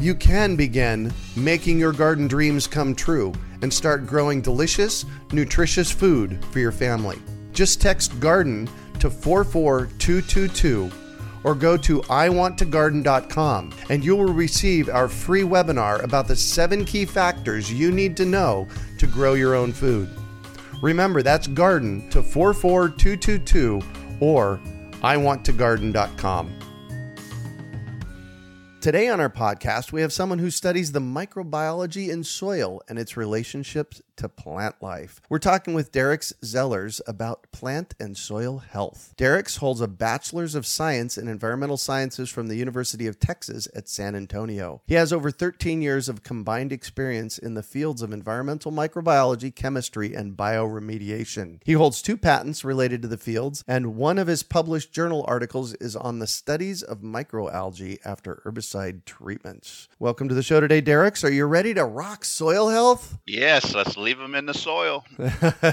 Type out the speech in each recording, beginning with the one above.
you can begin making your garden dreams come true and start growing delicious, nutritious food for your family. Just text garden to 44222 or go to iwanttogarden.com and you will receive our free webinar about the seven key factors you need to know to grow your own food. Remember, that's garden to 44222 or iwanttogarden.com. Today on our podcast, we have someone who studies the microbiology in soil and its relationships to plant life. We're talking with Derex Zellars about plant and soil health. Derex holds a Bachelor's of Science in Environmental Sciences from the University of Texas at San Antonio. He has over 13 years of combined experience in the fields of environmental microbiology, chemistry, and bioremediation. He holds two patents related to the fields, and one of his published journal articles is on the studies of microalgae after herbicide treatments. Welcome to the show today, Derek. Are you ready to rock soil health? Yes, let's leave them in the soil.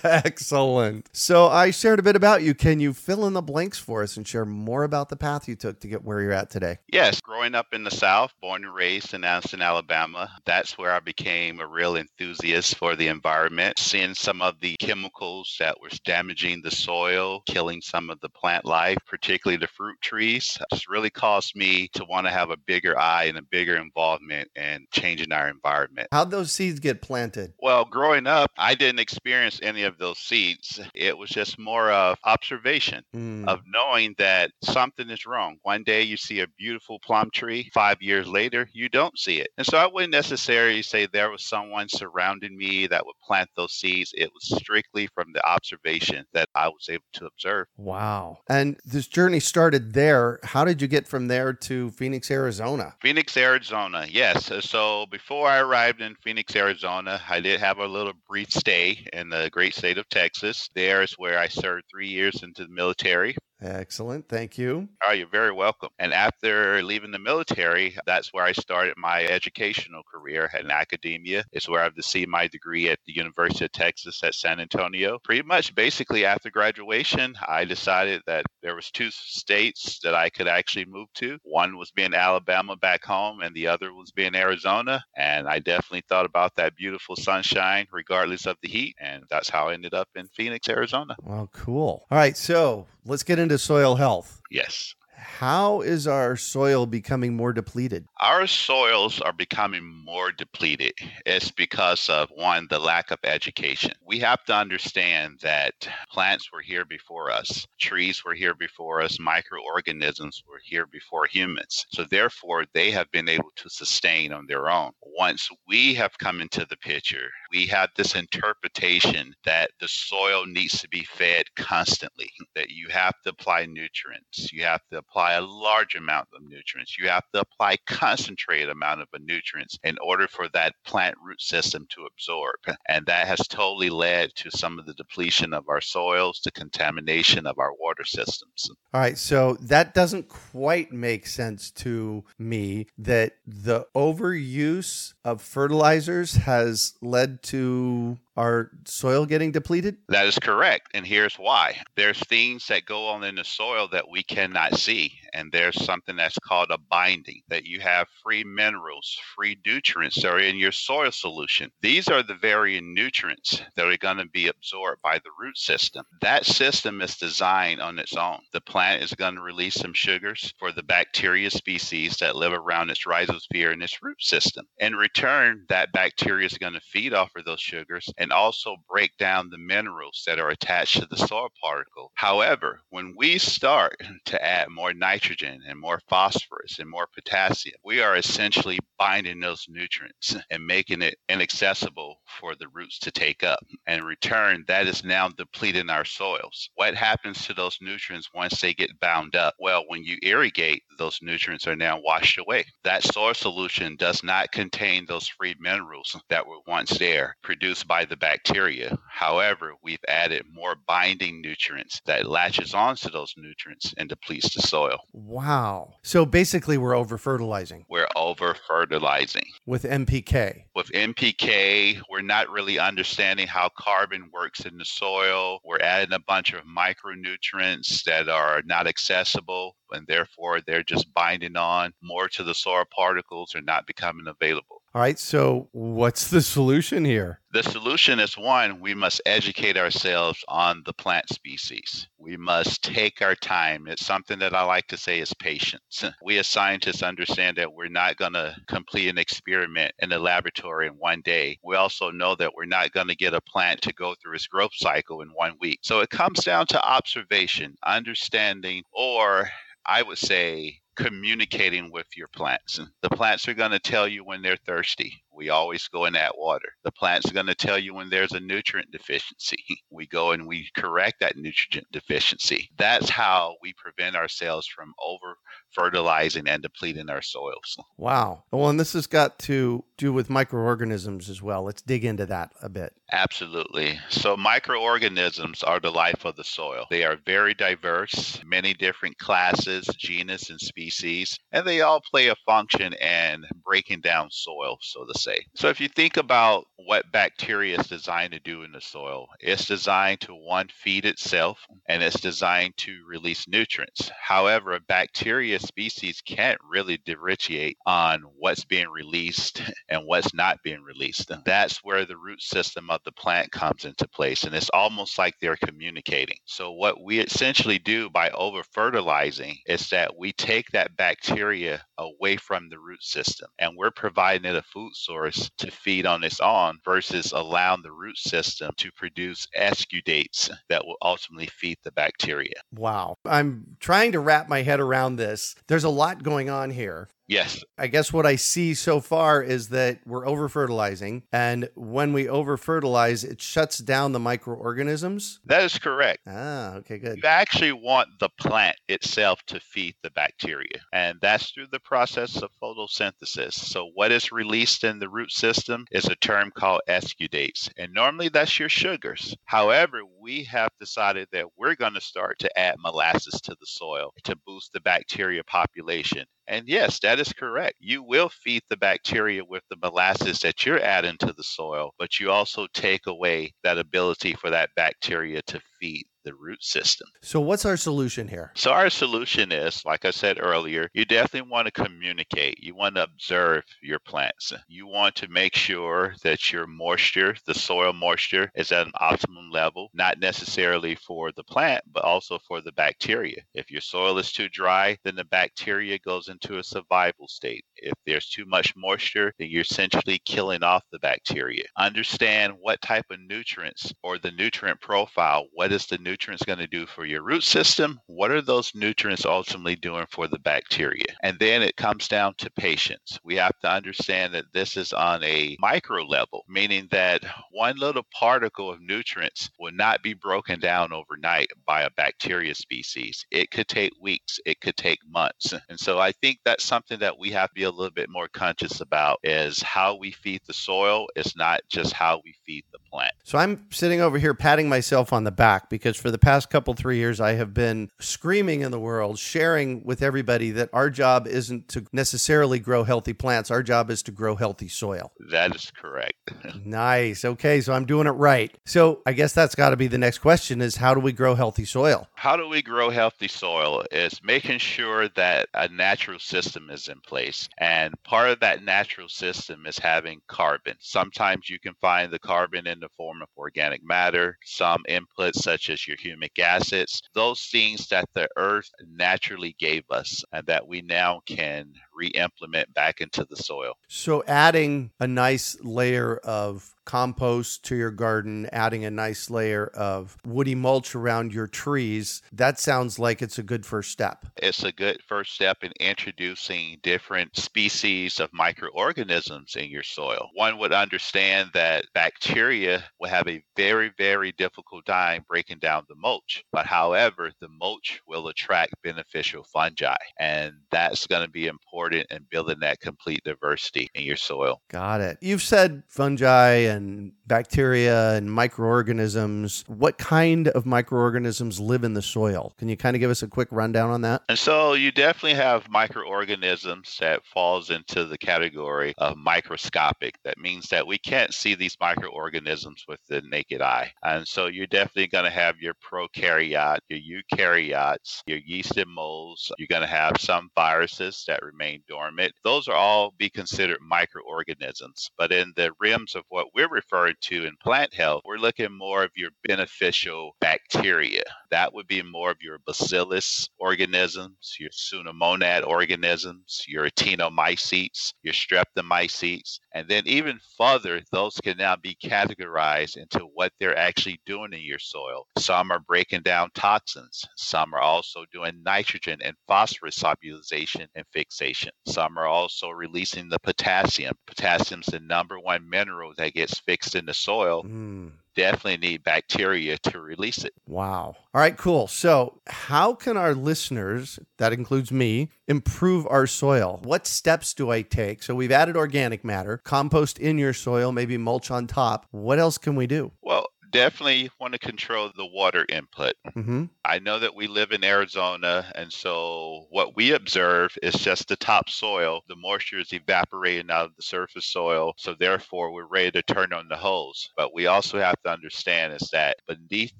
Excellent. So I shared a bit about you. Can you fill in the blanks for us and share more about the path you took to get where you're at today? Yes, growing up in the South, born and raised in Anniston, Alabama, that's where I became a real enthusiast for the environment, seeing some of the chemicals that were damaging the soil, killing some of the plant life, particularly the fruit trees, just really caused me to want to have a bigger eye and a bigger involvement in changing our environment. How'd those seeds get planted? Well, growing growing up, I didn't experience any of those seeds. It was just more of observation, mm. of knowing that something is wrong. One day you see a beautiful plum tree, five years later, you don't see it. And so I wouldn't necessarily say there was someone surrounding me that would plant those seeds. It was strictly from the observation that I was able to observe. Wow. And this journey started there. How did you get from there to Phoenix, Arizona? Phoenix, Arizona, yes. So before I arrived in Phoenix, Arizona, I did have a little brief stay in the great state of Texas. There is where I served three years into the military. Excellent. Thank you. Oh, you're very welcome. And after leaving the military, that's where I started my educational career in academia. It's where I've received my degree at the University of Texas at San Antonio. Pretty much basically after graduation, I decided that there was two states that I could actually move to. One was being Alabama back home and the other was being Arizona. And I definitely thought about that beautiful sunshine regardless of the heat. And that's how I ended up in Phoenix, Arizona. Well, cool. All right. So let's get into soil health. Yes. How is our soil becoming more depleted? Our soils are becoming more depleted. It's because of one, the lack of education. We have to understand that plants were here before us, trees were here before us, microorganisms were here before humans. So, therefore, they have been able to sustain on their own. Once we have come into the picture, we have this interpretation that the soil needs to be fed constantly, that you have to apply nutrients, you have to apply a large amount of nutrients, you have to apply concentrated amount of nutrients in order for that plant root system to absorb. And that has totally led to some of the depletion of our soils, the contamination of our water systems. All right, so that doesn't quite make sense to me that the overuse of fertilizers has led to our soil getting depleted? That is correct. And here's why there's things that go on in the soil that we cannot see. And there's something that's called a binding, that you have free minerals, free nutrients that are in your soil solution. These are the very nutrients that are going to be absorbed by the root system. That system is designed on its own. The plant is going to release some sugars for the bacteria species that live around its rhizosphere and its root system. In return, that bacteria is going to feed off of those sugars and also break down the minerals that are attached to the soil particle. However, when we start to add more nitrogen and more phosphorus and more potassium, we are essentially binding those nutrients and making it inaccessible for the roots to take up. And in return, that is now depleting our soils. What happens to those nutrients once they get bound up? Well, when you irrigate, those nutrients are now washed away. That soil solution does not contain those free minerals that were once there produced by the bacteria. However, we've added more binding nutrients that latches onto those nutrients and depletes the soil. Wow. So basically we're over fertilizing. We're over fertilizing. With NPK. With NPK, we're not really understanding how carbon works in the soil. We're adding a bunch of micronutrients that are not accessible and therefore they're just binding on more to the soil particles and not becoming available. All right. So, what's the solution here? The solution is one, we must educate ourselves on the plant species. We must take our time. It's something that I like to say is patience. We as scientists understand that we're not going to complete an experiment in the laboratory in one day. We also know that we're not going to get a plant to go through its growth cycle in one week. So, it comes down to observation, understanding, or I would say communicating with your plants. The plants are going to tell you when they're thirsty. We always go and add water. The plants are going to tell you when there's a nutrient deficiency. We go and we correct that nutrient deficiency. That's how we prevent ourselves from over fertilizing and depleting our soils. Wow. Well, and this has got to do with microorganisms as well. Let's dig into that a bit. Absolutely. So, microorganisms are the life of the soil. They are very diverse, many different classes, genus, and species, and they all play a function in breaking down soil, so to say. So, if you think about what bacteria is designed to do in the soil, it's designed to one, feed itself, and it's designed to release nutrients. However, a bacteria species can't really differentiate on what's being released and what's not being released. That's where the root system of the plant comes into place. And it's almost like they're communicating. So, what we essentially do by over fertilizing is that we take that bacteria away from the root system and we're providing it a food source to feed on its own versus allowing the root system to produce exudates that will ultimately feed the bacteria. Wow. I'm trying to wrap my head around this. There's a lot going on here. Yes. I guess what I see so far is that we're over fertilizing. And when we over fertilize, it shuts down the microorganisms. That is correct. Ah, okay, good. You actually want the plant itself to feed the bacteria. And that's through the process of photosynthesis. So, what is released in the root system is a term called exudates. And normally that's your sugars. However, we have decided that we're going to start to add molasses to the soil to boost the bacteria population. And yes, that is correct. You will feed the bacteria with the molasses that you're adding to the soil, but you also take away that ability for that bacteria to feed the root system. So, what's our solution here? So, our solution is, like I said earlier, you definitely want to communicate. You want to observe your plants. You want to make sure that your moisture, the soil moisture, is at an optimum level, not necessarily for the plant, but also for the bacteria. If your soil is too dry, then the bacteria goes into a survival state. If there's too much moisture, then you're essentially killing off the bacteria. Understand what type of nutrients or the nutrient profile, what is the nutrients going to do for your root system? What are those nutrients ultimately doing for the bacteria? And then it comes down to patience. We have to understand that this is on a micro level, meaning that one little particle of nutrients will not be broken down overnight by a bacteria species. It could take weeks, it could take months. And so I think that's something that we have to be little bit more conscious about is how we feed the soil It's not just how we feed the plant. So I'm sitting over here patting myself on the back because for the past couple three years I have been screaming in the world, sharing with everybody that our job isn't to necessarily grow healthy plants. Our job is to grow healthy soil. That is correct. nice. Okay, so I'm doing it right. So I guess that's got to be the next question is how do we grow healthy soil? How do we grow healthy soil is making sure that a natural system is in place. And part of that natural system is having carbon. Sometimes you can find the carbon in the form of organic matter, some inputs such as your humic acids, those things that the earth naturally gave us and that we now can re-implement back into the soil. So adding a nice layer of compost to your garden, adding a nice layer of woody mulch around your trees, that sounds like it's a good first step. It's a good first step in introducing different species of microorganisms in your soil. One would understand that bacteria will have a very, very difficult time breaking down the mulch. But however, the mulch will attract beneficial fungi. And that's going to be important in building that complete diversity in your soil. Got it. You've said fungi and bacteria and microorganisms. What kind of microorganisms live in the soil? Can you kind of give us a quick rundown on that? And so you definitely have microorganisms that falls into the category of microscopic. That means that we can't see these microorganisms with the naked eye. And so you're definitely going to have your prokaryote, your eukaryotes, your yeast and molds. You're going to have some viruses that remain dormant. Those are all be considered microorganisms. But in the realms of what we're referring to in plant health, we're looking more of your beneficial bacteria. That would be more of your bacillus organisms, your pseudomonad organisms, your actinomycetes, your streptomycetes, and then even further, those can now be categorized into what they're actually doing in your soil. Some are breaking down toxins. Some are also doing nitrogen and phosphorus solubilization and fixation. Some are also releasing the potassium. Potassium's the number one mineral that gets fixed in the soil. Mm definitely need bacteria to release it. Wow. All right, cool. So, how can our listeners, that includes me, improve our soil? What steps do I take? So, we've added organic matter, compost in your soil, maybe mulch on top. What else can we do? Well, definitely want to control the water input. Mm-hmm. I know that we live in Arizona, and so what we observe is just the topsoil. The moisture is evaporating out of the surface soil, so therefore we're ready to turn on the hose. But we also have to understand is that beneath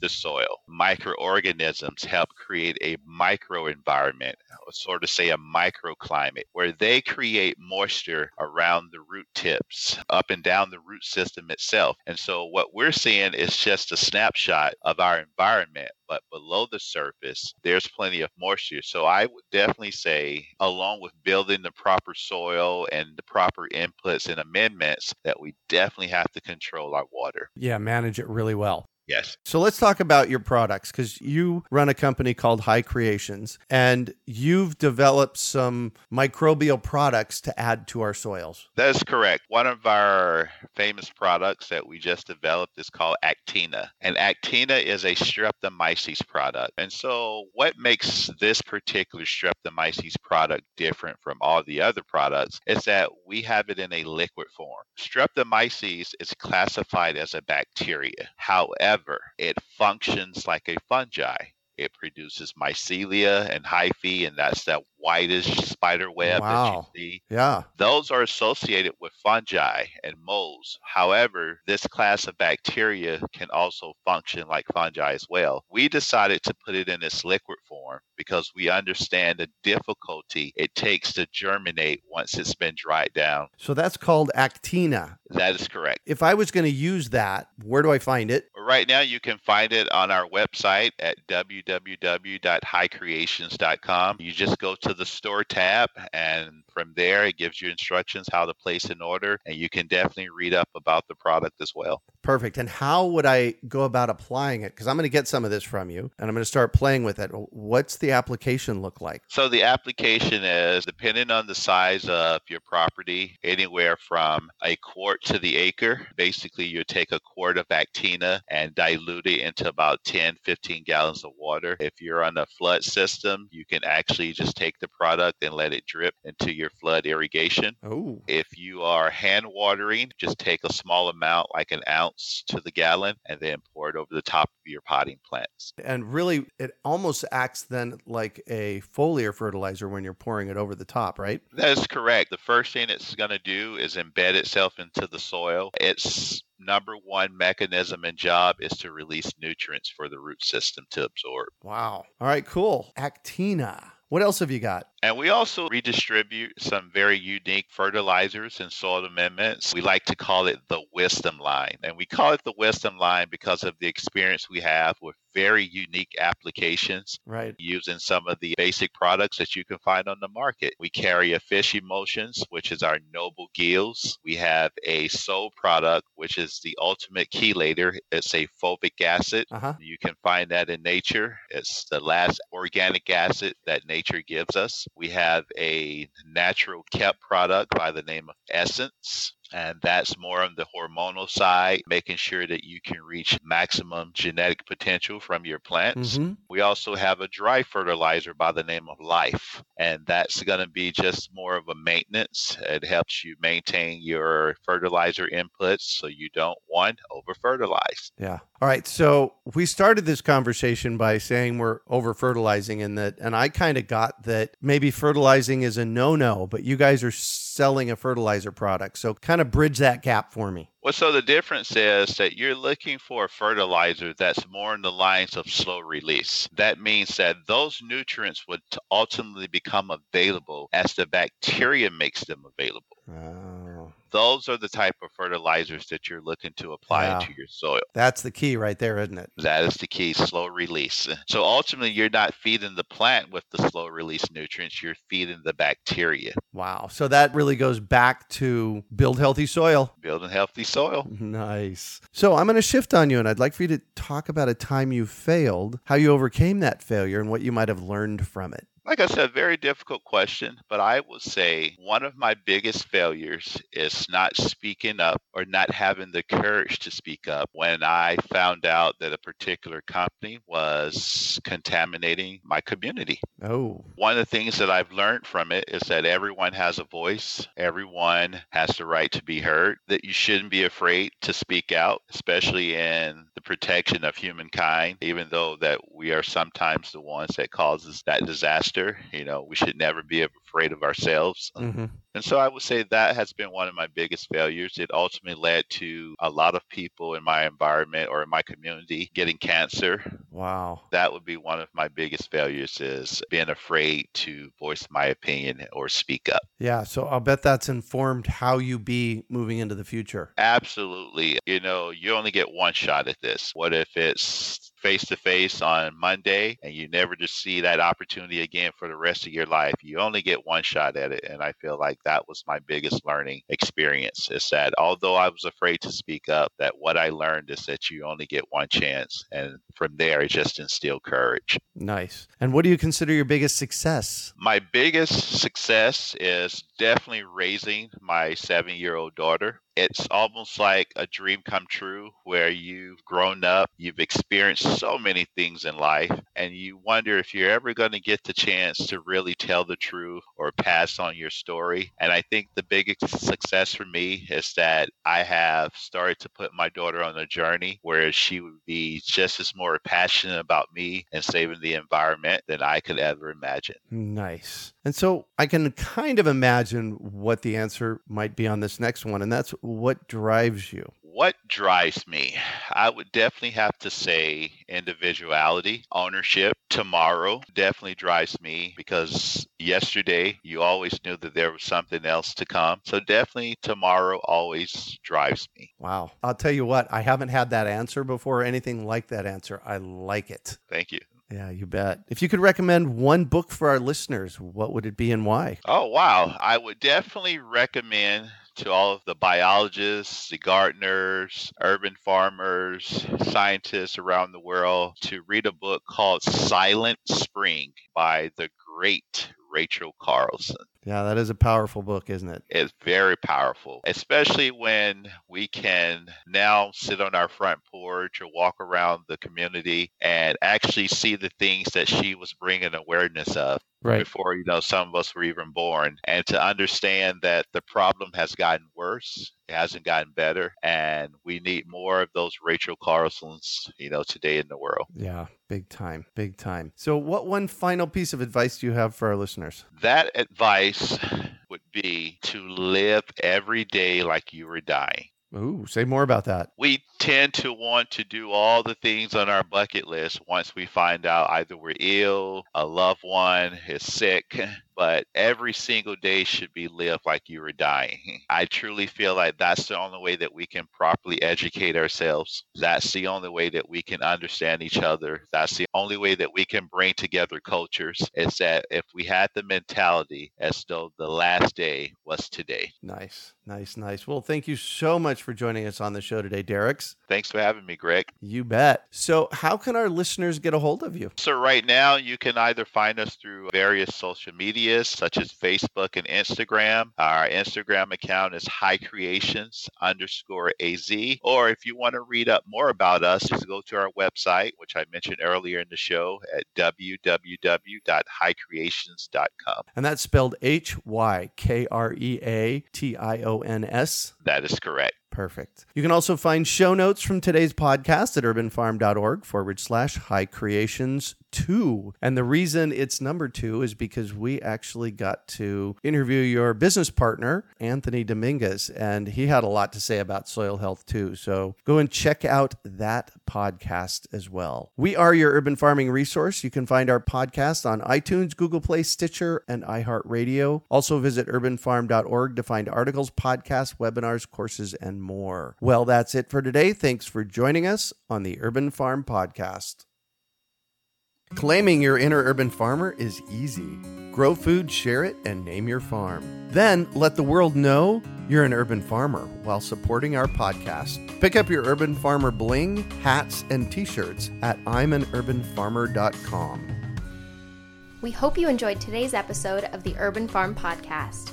the soil, microorganisms help create a micro environment, or sort of say a microclimate, where they create moisture around the root tips, up and down the root system itself. And so what we're seeing is just a snapshot of our environment, but below the surface, there's plenty of moisture. So I would definitely say, along with building the proper soil and the proper inputs and amendments, that we definitely have to control our water. Yeah, manage it really well. Yes. So let's talk about your products because you run a company called HyKreations and you've developed some microbial products to add to our soils. That is correct. One of our famous products that we just developed is called Actina. And Actina is a streptomyces product. And so, what makes this particular streptomyces product different from all the other products is that we have it in a liquid form. Streptomyces is classified as a bacteria. However, However, it functions like a fungi. It produces mycelia and hyphae, and that's that whitish spider web wow. that you see. Yeah. Those are associated with fungi and molds. However, this class of bacteria can also function like fungi as well. We decided to put it in its liquid form because we understand the difficulty it takes to germinate once it's been dried down. So that's called actina. That is correct. If I was going to use that, where do I find it? Right now, you can find it on our website at www.hykreations.com. You just go to the store tab and From there, it gives you instructions how to place an order, and you can definitely read up about the product as well. Perfect. And how would I go about applying it? Because I'm going to get some of this from you and I'm going to start playing with it. What's the application look like? So, the application is depending on the size of your property, anywhere from a quart to the acre. Basically, you take a quart of Actina and dilute it into about 10, 15 gallons of water. If you're on a flood system, you can actually just take the product and let it drip into your flood irrigation. Oh. If you are hand watering, just take a small amount, like an ounce ounce to the gallon and then pour it over the top of your potting plants. And really, it almost acts then like a foliar fertilizer when you're pouring it over the top, right? That is correct. The first thing it's going to do is embed itself into the soil. Its number one mechanism and job is to release nutrients for the root system to absorb. Wow. All right, cool. Actina. What else have you got? And we also redistribute some very unique fertilizers and soil amendments. We like to call it the wisdom line. And we call it the wisdom line because of the experience we have with very unique applications right. using some of the basic products that you can find on the market. We carry a fish emulsions which is our noble gills. We have a soul product which is the ultimate chelator. It's a fulvic acid. Uh-huh. you can find that in nature. It's the last organic acid that nature gives us we have a natural kelp product by the name of Essence and that's more on the hormonal side, making sure that you can reach maximum genetic potential from your plants. Mm-hmm. We also have a dry fertilizer by the name of Life, and that's going to be just more of a maintenance. It helps you maintain your fertilizer inputs so you don't one over fertilize. Yeah. All right. So we started this conversation by saying we're over fertilizing, and that, and I kind of got that maybe fertilizing is a no no, but you guys are selling a fertilizer product. So kind of bridge that gap for me. Well, so the difference is that you're looking for a fertilizer that's more in the lines of slow release. That means that those nutrients would ultimately become available as the bacteria makes them available. Oh those are the type of fertilizers that you're looking to apply yeah. into your soil. That's the key right there, isn't it? That is the key, slow release. So ultimately, you're not feeding the plant with the slow release nutrients, you're feeding the bacteria. Wow. So that really goes back to build healthy soil. Building healthy soil. Nice. So I'm going to shift on you, and I'd like for you to talk about a time you failed, how you overcame that failure, and what you might have learned from it. Like I said, very difficult question, but I will say one of my biggest failures is not speaking up or not having the courage to speak up when I found out that a particular company was contaminating my community. Oh. One of the things that I've learned from it is that everyone has a voice, everyone has the right to be heard, that you shouldn't be afraid to speak out, especially in the protection of humankind, even though that we are sometimes the ones that causes that disaster you know, we should never be afraid of ourselves. Mm-hmm. And so I would say that has been one of my biggest failures. It ultimately led to a lot of people in my environment or in my community getting cancer. Wow. That would be one of my biggest failures is being afraid to voice my opinion or speak up. Yeah, so I'll bet that's informed how you be moving into the future. Absolutely. You know, you only get one shot at this. What if it's face to face on Monday and you never just see that opportunity again for the rest of your life? You only get one shot at it and I feel like that was my biggest learning experience is that although I was afraid to speak up, that what I learned is that you only get one chance. And from there, it just instilled courage. Nice. And what do you consider your biggest success? My biggest success is definitely raising my seven year old daughter it's almost like a dream come true where you've grown up, you've experienced so many things in life, and you wonder if you're ever going to get the chance to really tell the truth or pass on your story. And I think the biggest success for me is that I have started to put my daughter on a journey where she would be just as more passionate about me and saving the environment than I could ever imagine. Nice. And so I can kind of imagine what the answer might be on this next one, and that's what drives you? What drives me? I would definitely have to say individuality, ownership. Tomorrow definitely drives me because yesterday you always knew that there was something else to come. So definitely tomorrow always drives me. Wow. I'll tell you what, I haven't had that answer before, anything like that answer. I like it. Thank you. Yeah, you bet. If you could recommend one book for our listeners, what would it be and why? Oh, wow. I would definitely recommend to all of the biologists, the gardeners, urban farmers, scientists around the world to read a book called Silent Spring by the great Rachel Carlson. Yeah, that is a powerful book, isn't it? It's very powerful, especially when we can now sit on our front porch or walk around the community and actually see the things that she was bringing awareness of right. before you know some of us were even born. And to understand that the problem has gotten worse it hasn't gotten better and we need more of those rachel carlsons you know today in the world. Yeah big time big time. So what one final piece of advice do you have for our listeners? That advice would be to live every day like you were dying Ooh, say more about that. We tend to want to do all the things on our bucket list once we find out either we're ill, a loved one is sick, but every single day should be lived like you were dying. I truly feel like that's the only way that we can properly educate ourselves. That's the only way that we can understand each other. That's the only way that we can bring together cultures. Is that if we had the mentality as though the last day was today. Nice, nice, nice. Well, thank you so much for joining us on the show today, Derex. Thanks for having me, Greg. You bet. So, how can our listeners get a hold of you? So, right now, you can either find us through various social media such as Facebook and Instagram. Our Instagram account is HyKreations underscore AZ. Or if you want to read up more about us, just go to our website, which I mentioned earlier in the show at www.hykreations.com. And that's spelled H Y K R E A T I O N S. That is correct. Perfect. You can also find show notes from today's podcast at urbanfarm.org forward slash hykreations two. And the reason it's number two is because we actually got to interview your business partner, Anthony Dominguez, and he had a lot to say about soil health too. So go and check out that podcast as well. We are your urban farming resource. You can find our podcast on iTunes, Google Play, Stitcher, and iHeartRadio. Also visit urbanfarm.org to find articles, podcasts, webinars, courses, more. Well, that's it for today. Thanks for joining us on the Urban Farm Podcast. Claiming your inner urban farmer is easy. Grow food, share it, and name your farm. Then let the world know you're an urban farmer while supporting our podcast. Pick up your Urban Farmer bling, hats, and t shirts at I'mAnUrbanFarmer.com. We hope you enjoyed today's episode of the Urban Farm Podcast.